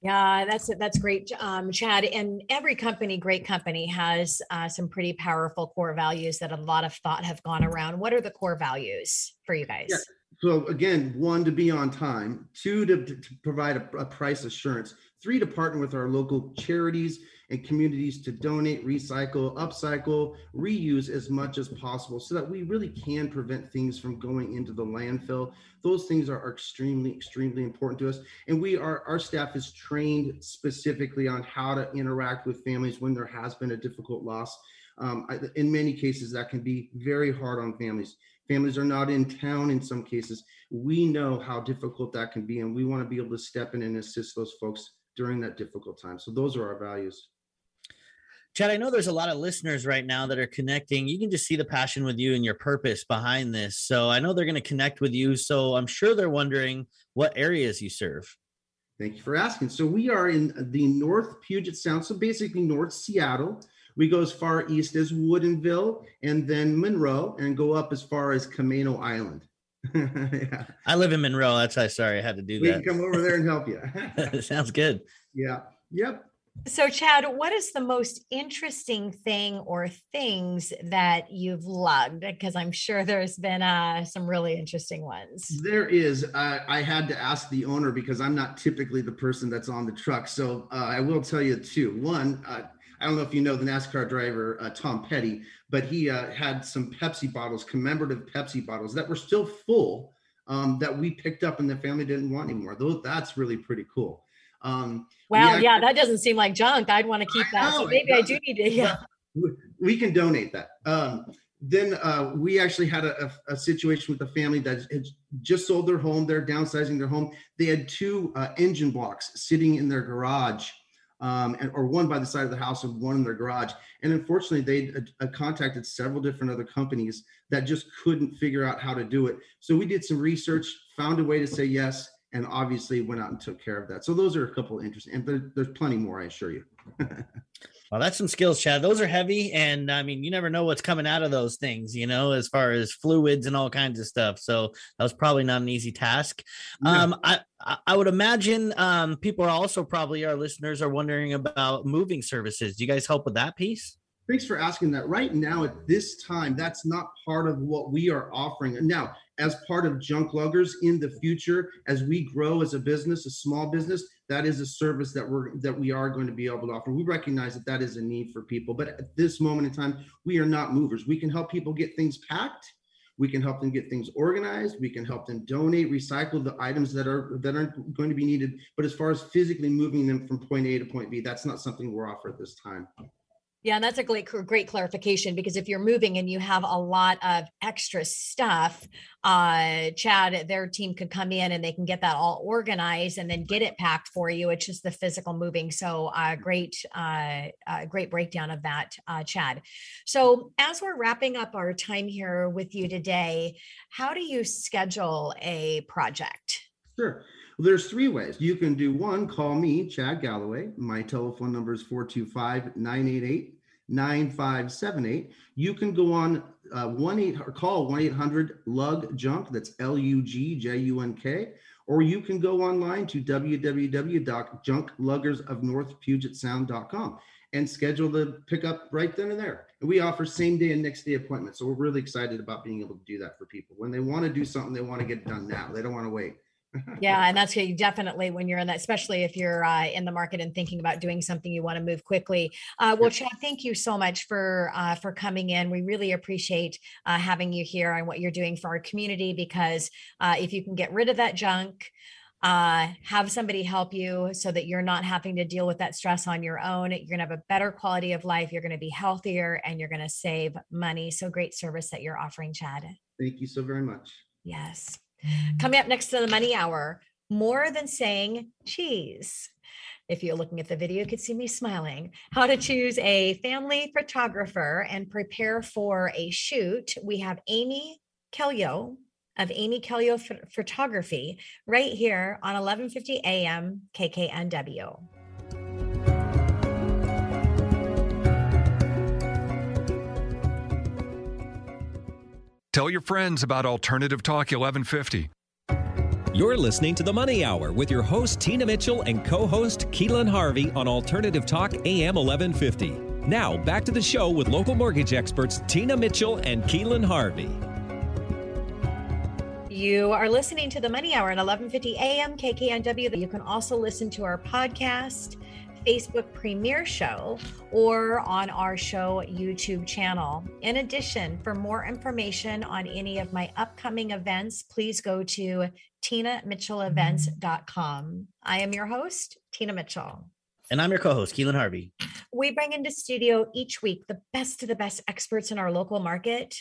Yeah, that's that's great, um, Chad. And every company, great company, has uh, some pretty powerful core values that a lot of thought have gone around. What are the core values for you guys?
Yeah. So again, one to be on time, two to, to provide a, a price assurance, three to partner with our local charities and communities to donate, recycle, upcycle, reuse as much as possible so that we really can prevent things from going into the landfill. Those things are, extremely, extremely important to us. And we are, our staff is trained specifically on how to interact with families when there has been a difficult loss. Um, in many cases, that can be very hard on families. Families are not in town in some cases. We know how difficult that can be, and we want to be able to step in and assist those folks during that difficult time. So, those are our values.
Chad, I know there's a lot of listeners right now that are connecting. You can just see the passion with you and your purpose behind this. So I know they're going to connect with you. So I'm sure they're wondering what areas you serve.
Thank you for asking. So we are in the North Puget Sound, so basically North Seattle. We go as far east as Woodinville and then Monroe and go up as far as Camano Island.
yeah. I live in Monroe. That's why sorry I had to do
we
that.
We can come over there and help you.
Sounds good.
Yeah. Yep.
So, Chad, what is the most interesting thing or things that you've lugged? Because I'm sure there's been uh, some really interesting ones.
There is. Uh, I had to ask the owner because I'm not typically the person that's on the truck. So, uh, I will tell you two. One, uh, I don't know if you know the NASCAR driver, uh, Tom Petty, but he uh, had some Pepsi bottles, commemorative Pepsi bottles that were still full um, that we picked up and the family didn't want anymore. Those, that's really pretty cool.
Um, wow, yeah, yeah, that doesn't seem like junk. I'd want to keep that. Know, so maybe I do need to. Yeah,
we can donate that. Um, then uh, we actually had a, a, a, situation with a family that had just sold their home. They're downsizing their home. They had two uh, engine blocks sitting in their garage, um, and, or one by the side of the house and one in their garage. And unfortunately, they uh, contacted several different other companies that just couldn't figure out how to do it. So we did some research, found a way to say yes and obviously went out and took care of that. So those are a couple of interesting, and there, there's plenty more, I assure you.
well, that's some skills, Chad. Those are heavy, and I mean, you never know what's coming out of those things, you know, as far as fluids and all kinds of stuff. So that was probably not an easy task. Um, I I would imagine um, people are also probably our listeners are wondering about moving services. Do you guys help with that piece?
Thanks for asking that. Right now, at this time, that's not part of what we are offering. Now, as part of junk luggers in the future as we grow as a business a small business that is a service that we're that we are going to be able to offer. We recognize that that is a need for people but at this moment in time we are not movers. We can help people get things packed. We can help them get things organized. We can help them donate recycle the items that are that aren't going to be needed. But as far as physically moving them from point a to point b that's not something we're offer at this time
yeah, that's a great great clarification because if you're moving and you have a lot of extra stuff, uh, Chad, their team could come in and they can get that all organized and then get it packed for you. It's just the physical moving. So, uh, great, uh, uh, great breakdown of that, uh, Chad. So, as we're wrapping up our time here with you today, how do you schedule a project?
Sure. Well, there's three ways. You can do one, call me, Chad Galloway. My telephone number is 425 988 9578. You can go on uh, 1 8 or call 1 800 Lug Junk. That's L U G J U N K. or you can go online to www.junkluggersofnorthpugetsound.com and schedule the pickup right then and there. And we offer same day and next day appointments. So we're really excited about being able to do that for people. When they want to do something, they want to get done now. They don't want to wait.
Yeah, and that's definitely when you're in that, especially if you're uh, in the market and thinking about doing something you want to move quickly. Uh, well, Chad, thank you so much for uh, for coming in. We really appreciate uh, having you here and what you're doing for our community because uh, if you can get rid of that junk, uh, have somebody help you so that you're not having to deal with that stress on your own. You're going to have a better quality of life. You're going to be healthier and you're going to save money. So great service that you're offering, Chad.
Thank you so very much.
Yes. Coming up next to the money hour, more than saying cheese. If you're looking at the video, you could see me smiling. How to choose a family photographer and prepare for a shoot. We have Amy Keljo of Amy Keljo Photography right here on 1150 AM KKNW.
Tell your friends about Alternative Talk 1150.
You're listening to the Money Hour with your host, Tina Mitchell, and co host, Keelan Harvey on Alternative Talk AM 1150. Now, back to the show with local mortgage experts Tina Mitchell and Keelan Harvey.
You are listening to the Money Hour at 11:50 a.m. KKNW. You can also listen to our podcast, Facebook premiere show, or on our show YouTube channel. In addition, for more information on any of my upcoming events, please go to tinamitchellevents.com. I am your host, Tina Mitchell.
And I'm your co host, Keelan Harvey.
We bring into studio each week the best of the best experts in our local market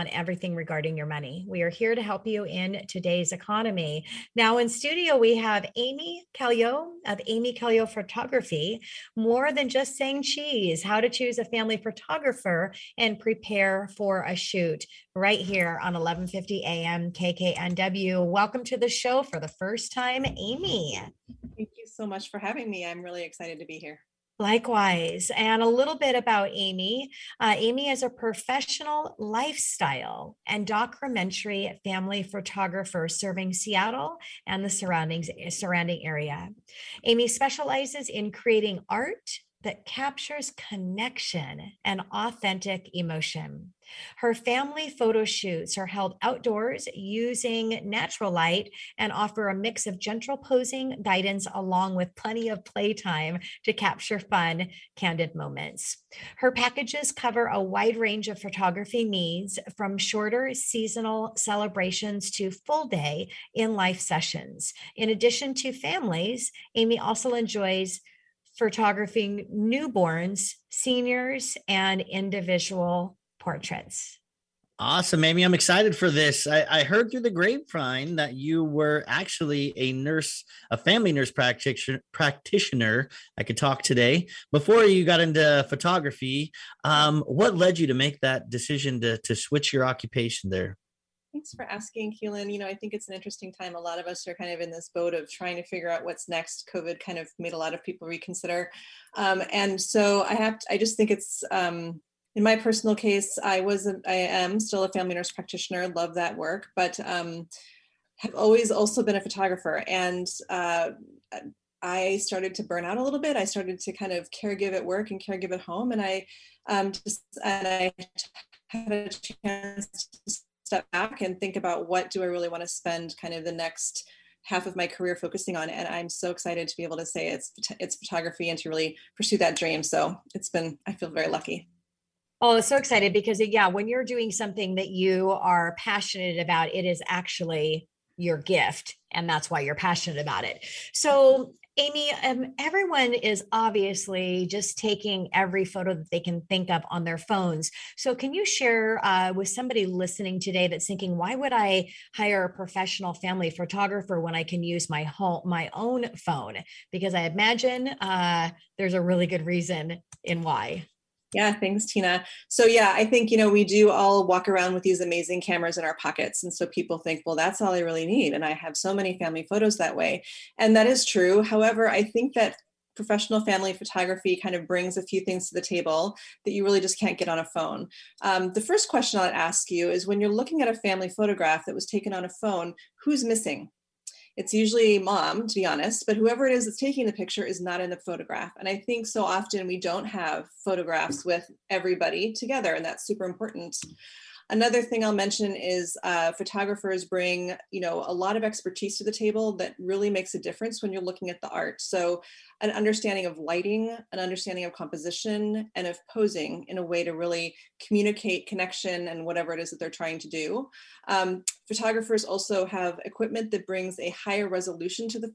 on everything regarding your money. We are here to help you in today's economy. Now, in studio, we have Amy Keljo of Amy Keljo Photography. More than just saying cheese, how to choose a family photographer and prepare for a shoot right here on 1150 AM KKNW. Welcome to the show for the first time, Amy.
Thank you so much for having me. I'm really excited to be here.
Likewise. And a little bit about Amy. Uh, Amy is a professional lifestyle and documentary family photographer serving Seattle and the surroundings surrounding area. Amy specializes in creating art that captures connection and authentic emotion. Her family photo shoots are held outdoors using natural light and offer a mix of gentle posing guidance along with plenty of playtime to capture fun, candid moments. Her packages cover a wide range of photography needs from shorter seasonal celebrations to full day in life sessions. In addition to families, Amy also enjoys photographing newborns, seniors, and individual portraits.
Awesome, Amy. I'm excited for this. I, I, heard through the grapevine that you were actually a nurse, a family nurse practitioner. Practitioner. I could talk today. Before you got into photography, um, what led you to make that decision to to switch your occupation there?
Thanks for asking, Keelan. You know, I think it's an interesting time. A lot of us are kind of in this boat of trying to figure out what's next. COVID kind of made a lot of people reconsider, um, and so I have. To, I just think it's. Um, in my personal case, I was. A, I am still a family nurse practitioner. Love that work, but um, have always also been a photographer, and uh, I started to burn out a little bit. I started to kind of caregive at work and caregive at home, and I um, just and I had a chance to step back and think about what do I really want to spend kind of the next half of my career focusing on and i'm so excited to be able to say it's it's photography and to really pursue that dream so it's been i feel very lucky
Oh, so excited because yeah, when you're doing something that you are passionate about, it is actually your gift and that's why you're passionate about it. So Amy, um, everyone is obviously just taking every photo that they can think of on their phones. So, can you share uh, with somebody listening today that's thinking, why would I hire a professional family photographer when I can use my home, my own phone? Because I imagine uh, there's a really good reason in why.
Yeah, thanks, Tina. So, yeah, I think, you know, we do all walk around with these amazing cameras in our pockets. And so people think, well, that's all I really need. And I have so many family photos that way. And that is true. However, I think that professional family photography kind of brings a few things to the table that you really just can't get on a phone. Um, the first question I'll ask you is when you're looking at a family photograph that was taken on a phone, who's missing? It's usually mom, to be honest, but whoever it is that's taking the picture is not in the photograph. And I think so often we don't have photographs with everybody together, and that's super important. Another thing I'll mention is uh, photographers bring, you know, a lot of expertise to the table that really makes a difference when you're looking at the art. So an understanding of lighting, an understanding of composition, and of posing in a way to really communicate connection and whatever it is that they're trying to do. Um, photographers also have equipment that brings a higher resolution to the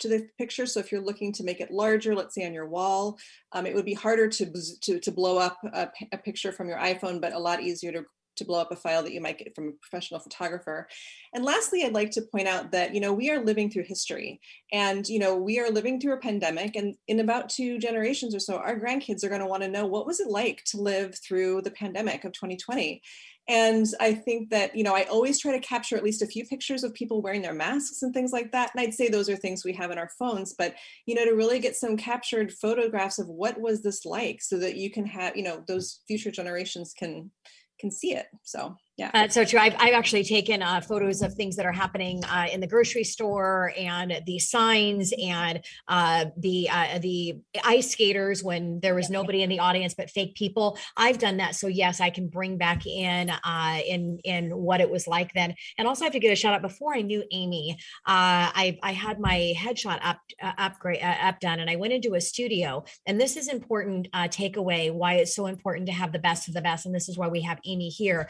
to the picture. So if you're looking to make it larger, let's say on your wall, um, it would be harder to, to, to blow up a, a, picture from your iPhone, but a lot easier to to blow up a file that you might get from a professional photographer. And lastly, I'd like to point out that, you know, we are living through history and, you know, we are living through a pandemic and in about two generations or so, our grandkids are going to want to know what was it like to live through the pandemic of 2020? And I think that, you know, I always try to capture at least a few pictures of people wearing their masks and things like that. And I'd say those are things we have in our phones, but, you know, to really get some captured photographs of what was this like so that you can have, you know, those future generations can can see it. So yeah,
uh, so true. I've, I've actually taken uh, photos of things that are happening uh, in the grocery store and the signs and uh, the uh, the ice skaters when there was nobody in the audience but fake people. I've done that, so yes, I can bring back in uh, in in what it was like then. And also, I have to get a shout out. Before I knew Amy, I I had my headshot up upgrade up done, and I went into a studio. And this is important takeaway why it's so important to have the best of the best, and this is why we have Amy here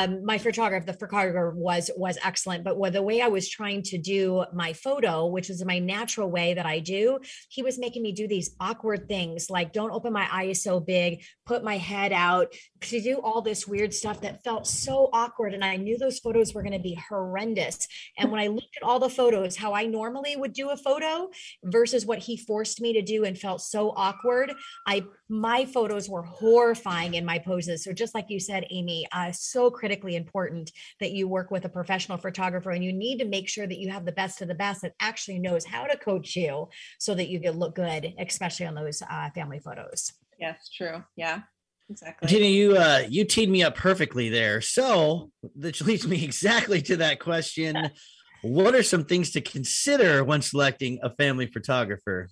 um, my photographer, the photographer was was excellent, but the way I was trying to do my photo, which is my natural way that I do, he was making me do these awkward things like don't open my eyes so big, put my head out, to do all this weird stuff that felt so awkward. And I knew those photos were going to be horrendous. And when I looked at all the photos, how I normally would do a photo versus what he forced me to do and felt so awkward, I my photos were horrifying in my poses. So just like you said, Amy, uh, so critically important that you work with a professional photographer and you need to make sure that you have the best of the best that actually knows how to coach you so that you can look good, especially on those uh, family photos.
Yes, true. Yeah exactly.
Tina, you uh you teed me up perfectly there. So that leads me exactly to that question. what are some things to consider when selecting a family photographer?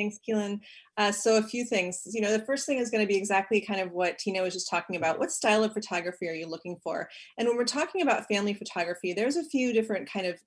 Thanks, Keelan. Uh, so a few things. You know, the first thing is going to be exactly kind of what Tina was just talking about. What style of photography are you looking for? And when we're talking about family photography, there's a few different kind of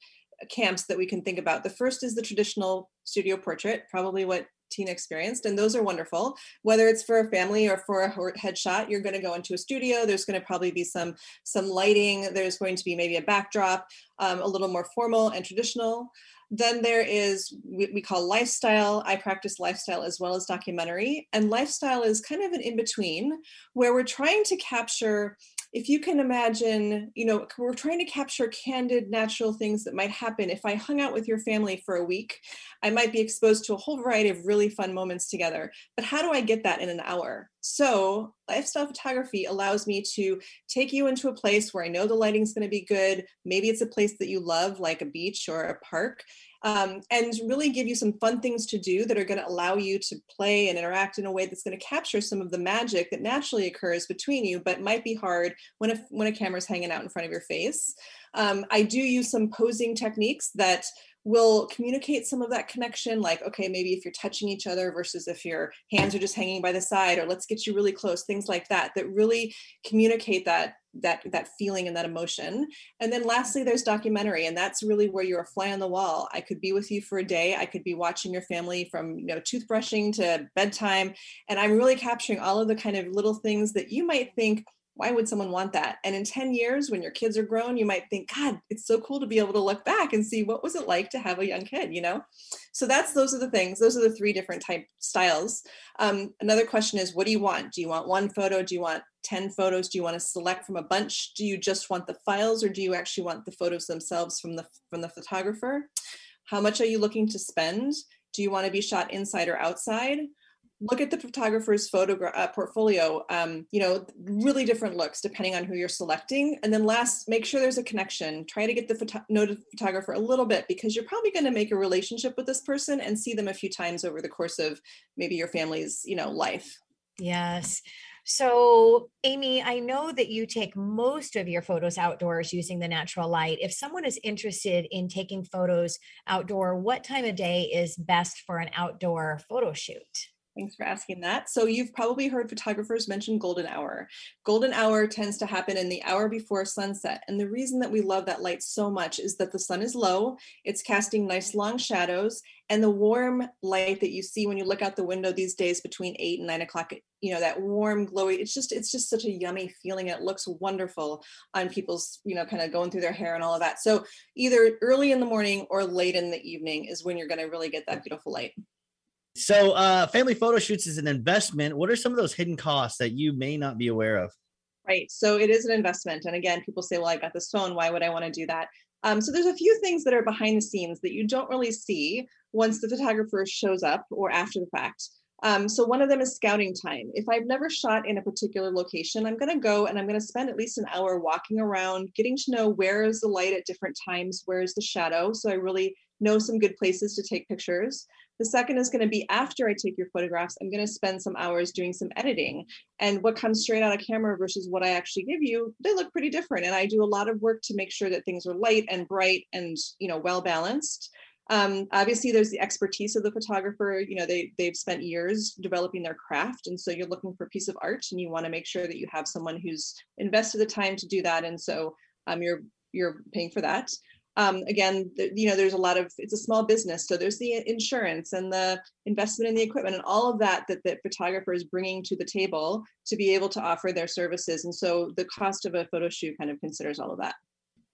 camps that we can think about. The first is the traditional studio portrait, probably what Tina experienced, and those are wonderful. Whether it's for a family or for a headshot, you're going to go into a studio. There's going to probably be some some lighting. There's going to be maybe a backdrop, um, a little more formal and traditional. Then there is we, we call lifestyle. I practice lifestyle as well as documentary, and lifestyle is kind of an in between where we're trying to capture if you can imagine, you know, we're trying to capture candid, natural things that might happen. If I hung out with your family for a week, I might be exposed to a whole variety of really fun moments together. But how do I get that in an hour? So, lifestyle photography allows me to take you into a place where I know the lighting's going to be good. Maybe it's a place that you love, like a beach or a park, um, and really give you some fun things to do that are going to allow you to play and interact in a way that's going to capture some of the magic that naturally occurs between you, but might be hard when a, when a camera's hanging out in front of your face. Um, I do use some posing techniques that will communicate some of that connection like okay maybe if you're touching each other versus if your hands are just hanging by the side or let's get you really close things like that that really communicate that that that feeling and that emotion. And then lastly there's documentary and that's really where you're a fly on the wall. I could be with you for a day. I could be watching your family from you know toothbrushing to bedtime and i'm really capturing all of the kind of little things that you might think why would someone want that? And in 10 years when your kids are grown you might think god it's so cool to be able to look back and see what was it like to have a young kid you know? So that's those are the things those are the three different type styles. Um, another question is what do you want? Do you want one photo? Do you want 10 photos? Do you want to select from a bunch? Do you just want the files or do you actually want the photos themselves from the from the photographer? How much are you looking to spend? Do you want to be shot inside or outside look at the photographer's photograph uh, portfolio um, you know really different looks depending on who you're selecting and then last make sure there's a connection try to get the photo- photographer a little bit because you're probably going to make a relationship with this person and see them a few times over the course of maybe your family's you know life
yes So, Amy, I know that you take most of your photos outdoors using the natural light. If someone is interested in taking photos outdoor, what time of day is best for an outdoor photo shoot?
Thanks for asking that. So you've probably heard photographers mention golden hour. Golden hour tends to happen in the hour before sunset. And the reason that we love that light so much is that the sun is low, it's casting nice long shadows, and the warm light that you see when you look out the window these days between eight and nine o'clock, you know, that warm, glowy, it's just, it's just such a yummy feeling. It looks wonderful on people's, you know, kind of going through their hair and all of that. So either early in the morning or late in the evening is when you're going to really get that beautiful light.
So, uh, family photo shoots is an investment. What are some of those hidden costs that you may not be aware of?
Right. So it is an investment. And again, people say, well, I've got this phone. Why would I want to do that? Um, so there's a few things that are behind the scenes that you don't really see once the photographer shows up or after the fact. Um, so one of them is scouting time. If I've never shot in a particular location, I'm going to go and I'm going to spend at least an hour walking around, getting to know where is the light at different times, where is the shadow. So I really know some good places to take pictures. The second is going to be after I take your photographs, I'm going to spend some hours doing some editing. And what comes straight out of camera versus what I actually give you, they look pretty different. And I do a lot of work to make sure that things are light and bright and you know well balanced. Um, obviously, there's the expertise of the photographer. You know, they they've spent years developing their craft, and so you're looking for a piece of art, and you want to make sure that you have someone who's invested the time to do that. And so um, you're you're paying for that um, again, the, you know, there's a lot of, it's a small business. So there's the insurance and the investment in the equipment and all of that that the photographer is bringing to the table to be able to offer their services. And so the cost of a photo shoot kind of considers all of that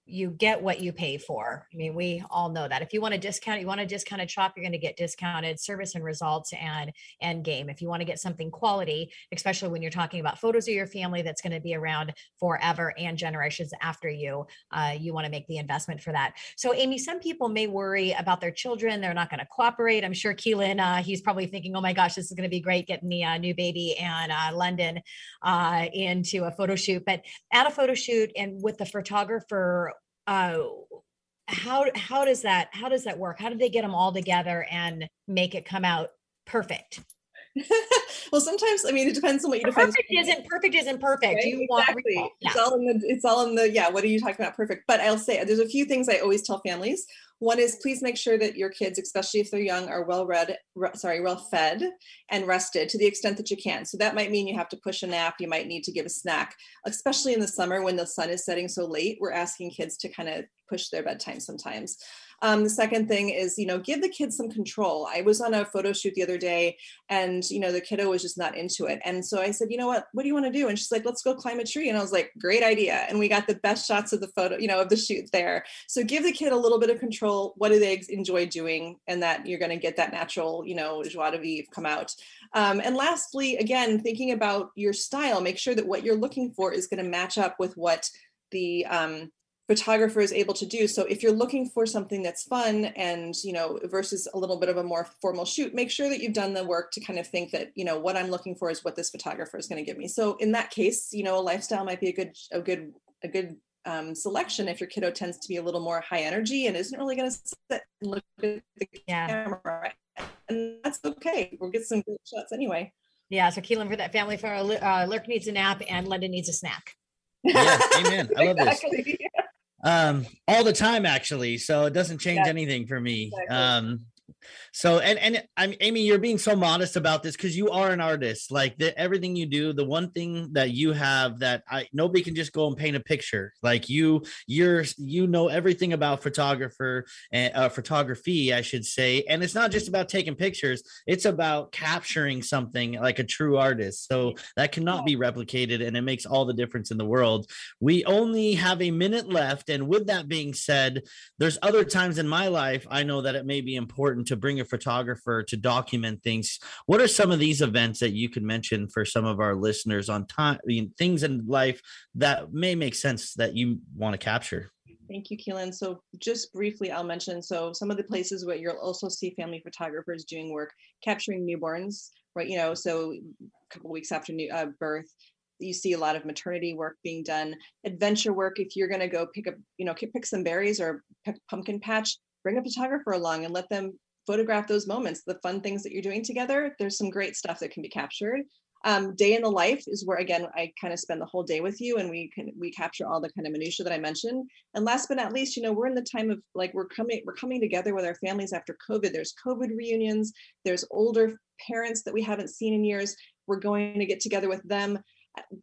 you get what you pay for. I mean, we all know that. If you want to discount, you want a discounted shop, you're going to get discounted service and results and end game. If you want to get something quality, especially when you're talking about photos of your family that's going to be around forever and generations after you, uh, you want to make the investment for that. So, Amy, some people may worry about their children; they're not going to cooperate. I'm sure Keelan, uh, he's probably thinking, "Oh my gosh, this is going to be great getting the uh, new baby and uh, London uh, into a photo shoot." But at a photo shoot and with the photographer uh, how how does that how does that work? How do they get them all together and make it come out perfect?
well, sometimes I mean it depends on what you define.
Perfect isn't perfect isn't perfect. Right? You exactly.
want yeah. it's all in the it's all in the yeah. What are you talking about? Perfect. But I'll say there's a few things I always tell families. One is please make sure that your kids, especially if they're young, are well read, re- sorry, well fed and rested to the extent that you can. So that might mean you have to push a nap, you might need to give a snack, especially in the summer when the sun is setting so late. We're asking kids to kind of push their bedtime sometimes. Um, the second thing is, you know, give the kids some control. I was on a photo shoot the other day and, you know, the kiddo was just not into it. And so I said, you know what, what do you want to do? And she's like, let's go climb a tree. And I was like, great idea. And we got the best shots of the photo, you know, of the shoot there. So give the kid a little bit of control. What do they enjoy doing? And that you're going to get that natural, you know, joie de vivre come out. Um, and lastly, again, thinking about your style, make sure that what you're looking for is going to match up with what the um, photographer is able to do. So if you're looking for something that's fun and, you know, versus a little bit of a more formal shoot, make sure that you've done the work to kind of think that, you know, what I'm looking for is what this photographer is going to give me. So in that case, you know, a lifestyle might be a good, a good, a good um, selection if your kiddo tends to be a little more high energy and isn't really going to sit and look at the yeah. camera. And that's okay. We'll get some good shots anyway.
Yeah. So Keelan, for that family, for uh, Lurk needs a nap and London needs a snack.
Yeah, amen. I love exactly. this um all the time actually so it doesn't change yeah. anything for me exactly. um so and and I'm Amy, you're being so modest about this because you are an artist. Like the, everything you do, the one thing that you have that I nobody can just go and paint a picture. Like you, you're you know everything about photographer and uh, photography, I should say. And it's not just about taking pictures; it's about capturing something like a true artist. So that cannot be replicated, and it makes all the difference in the world. We only have a minute left, and with that being said, there's other times in my life I know that it may be important to bring a photographer to document things. What are some of these events that you could mention for some of our listeners on time, I mean, things in life that may make sense that you want to capture?
Thank you, Keelan. So just briefly, I'll mention, so some of the places where you'll also see family photographers doing work, capturing newborns, right? You know, so a couple weeks after new, uh, birth, you see a lot of maternity work being done adventure work if you're going to go pick up you know pick some berries or pick pumpkin patch bring a photographer along and let them photograph those moments, the fun things that you're doing together. There's some great stuff that can be captured. Um, day in the life is where again I kind of spend the whole day with you, and we can we capture all the kind of minutia that I mentioned. And last but not least, you know, we're in the time of like we're coming we're coming together with our families after COVID. There's COVID reunions. There's older parents that we haven't seen in years. We're going to get together with them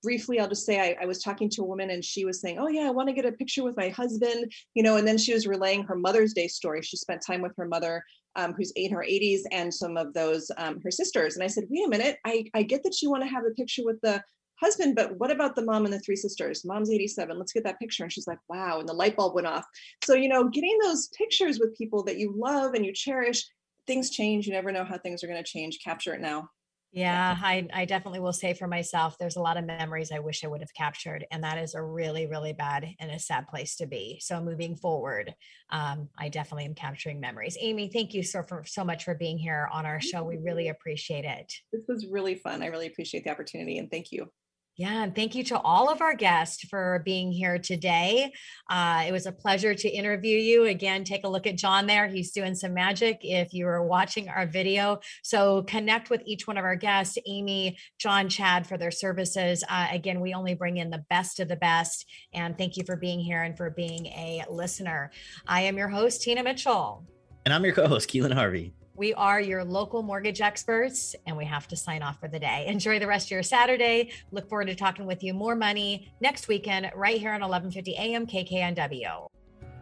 briefly i'll just say I, I, was talking to a woman and she was saying oh yeah i want to get a picture with my husband you know and then she was relaying her mother's day story she spent time with her mother um, who's in her 80s and some of those um, her sisters. And i said wait a minute. I, I get that you want to have a picture with the husband but what about the mom and the three sisters? Mom's 87 let's get that picture. And she's like wow. And the light bulb went off. So you know getting those pictures with people that you love and you cherish things change. You never know how things are going to change. Capture it now
yeah, I, I definitely will say for myself, there's a lot of memories I wish I would have captured. And that is a really, really bad and a sad place to be. So moving forward, um, I definitely am capturing memories. Amy, thank you so, for, so much for being here on our show. We really appreciate it.
This was really fun. I really appreciate the opportunity and thank you.
Yeah, and thank you to all of our guests for being here today. Uh, it was a pleasure to interview you. Again, take a look at John there. He's doing some magic if you are watching our video. So connect with each one of our guests, Amy, John, Chad, for their services. Uh, again, we only bring in the best of the best. And thank you for being here and for being a listener. I am your host, Tina Mitchell.
And I'm your co host, Keelan Harvey.
We are your local mortgage experts, and we have to sign off for the day. Enjoy the rest of your Saturday. Look forward to talking with you more money next weekend, right here on 1150 AM KKNW.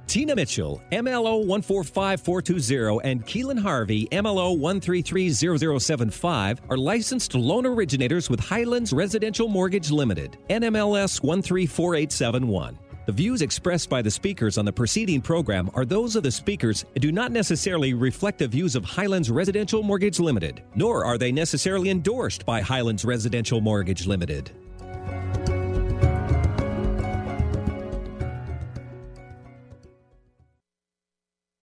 Tina Mitchell, MLO 145420, and Keelan Harvey, MLO 1330075, are licensed loan originators with Highlands Residential Mortgage Limited, NMLS 134871. The views expressed by the speakers on the preceding program are those of the speakers and do not necessarily reflect the views of Highlands Residential Mortgage Limited, nor are they necessarily endorsed by Highlands Residential Mortgage Limited.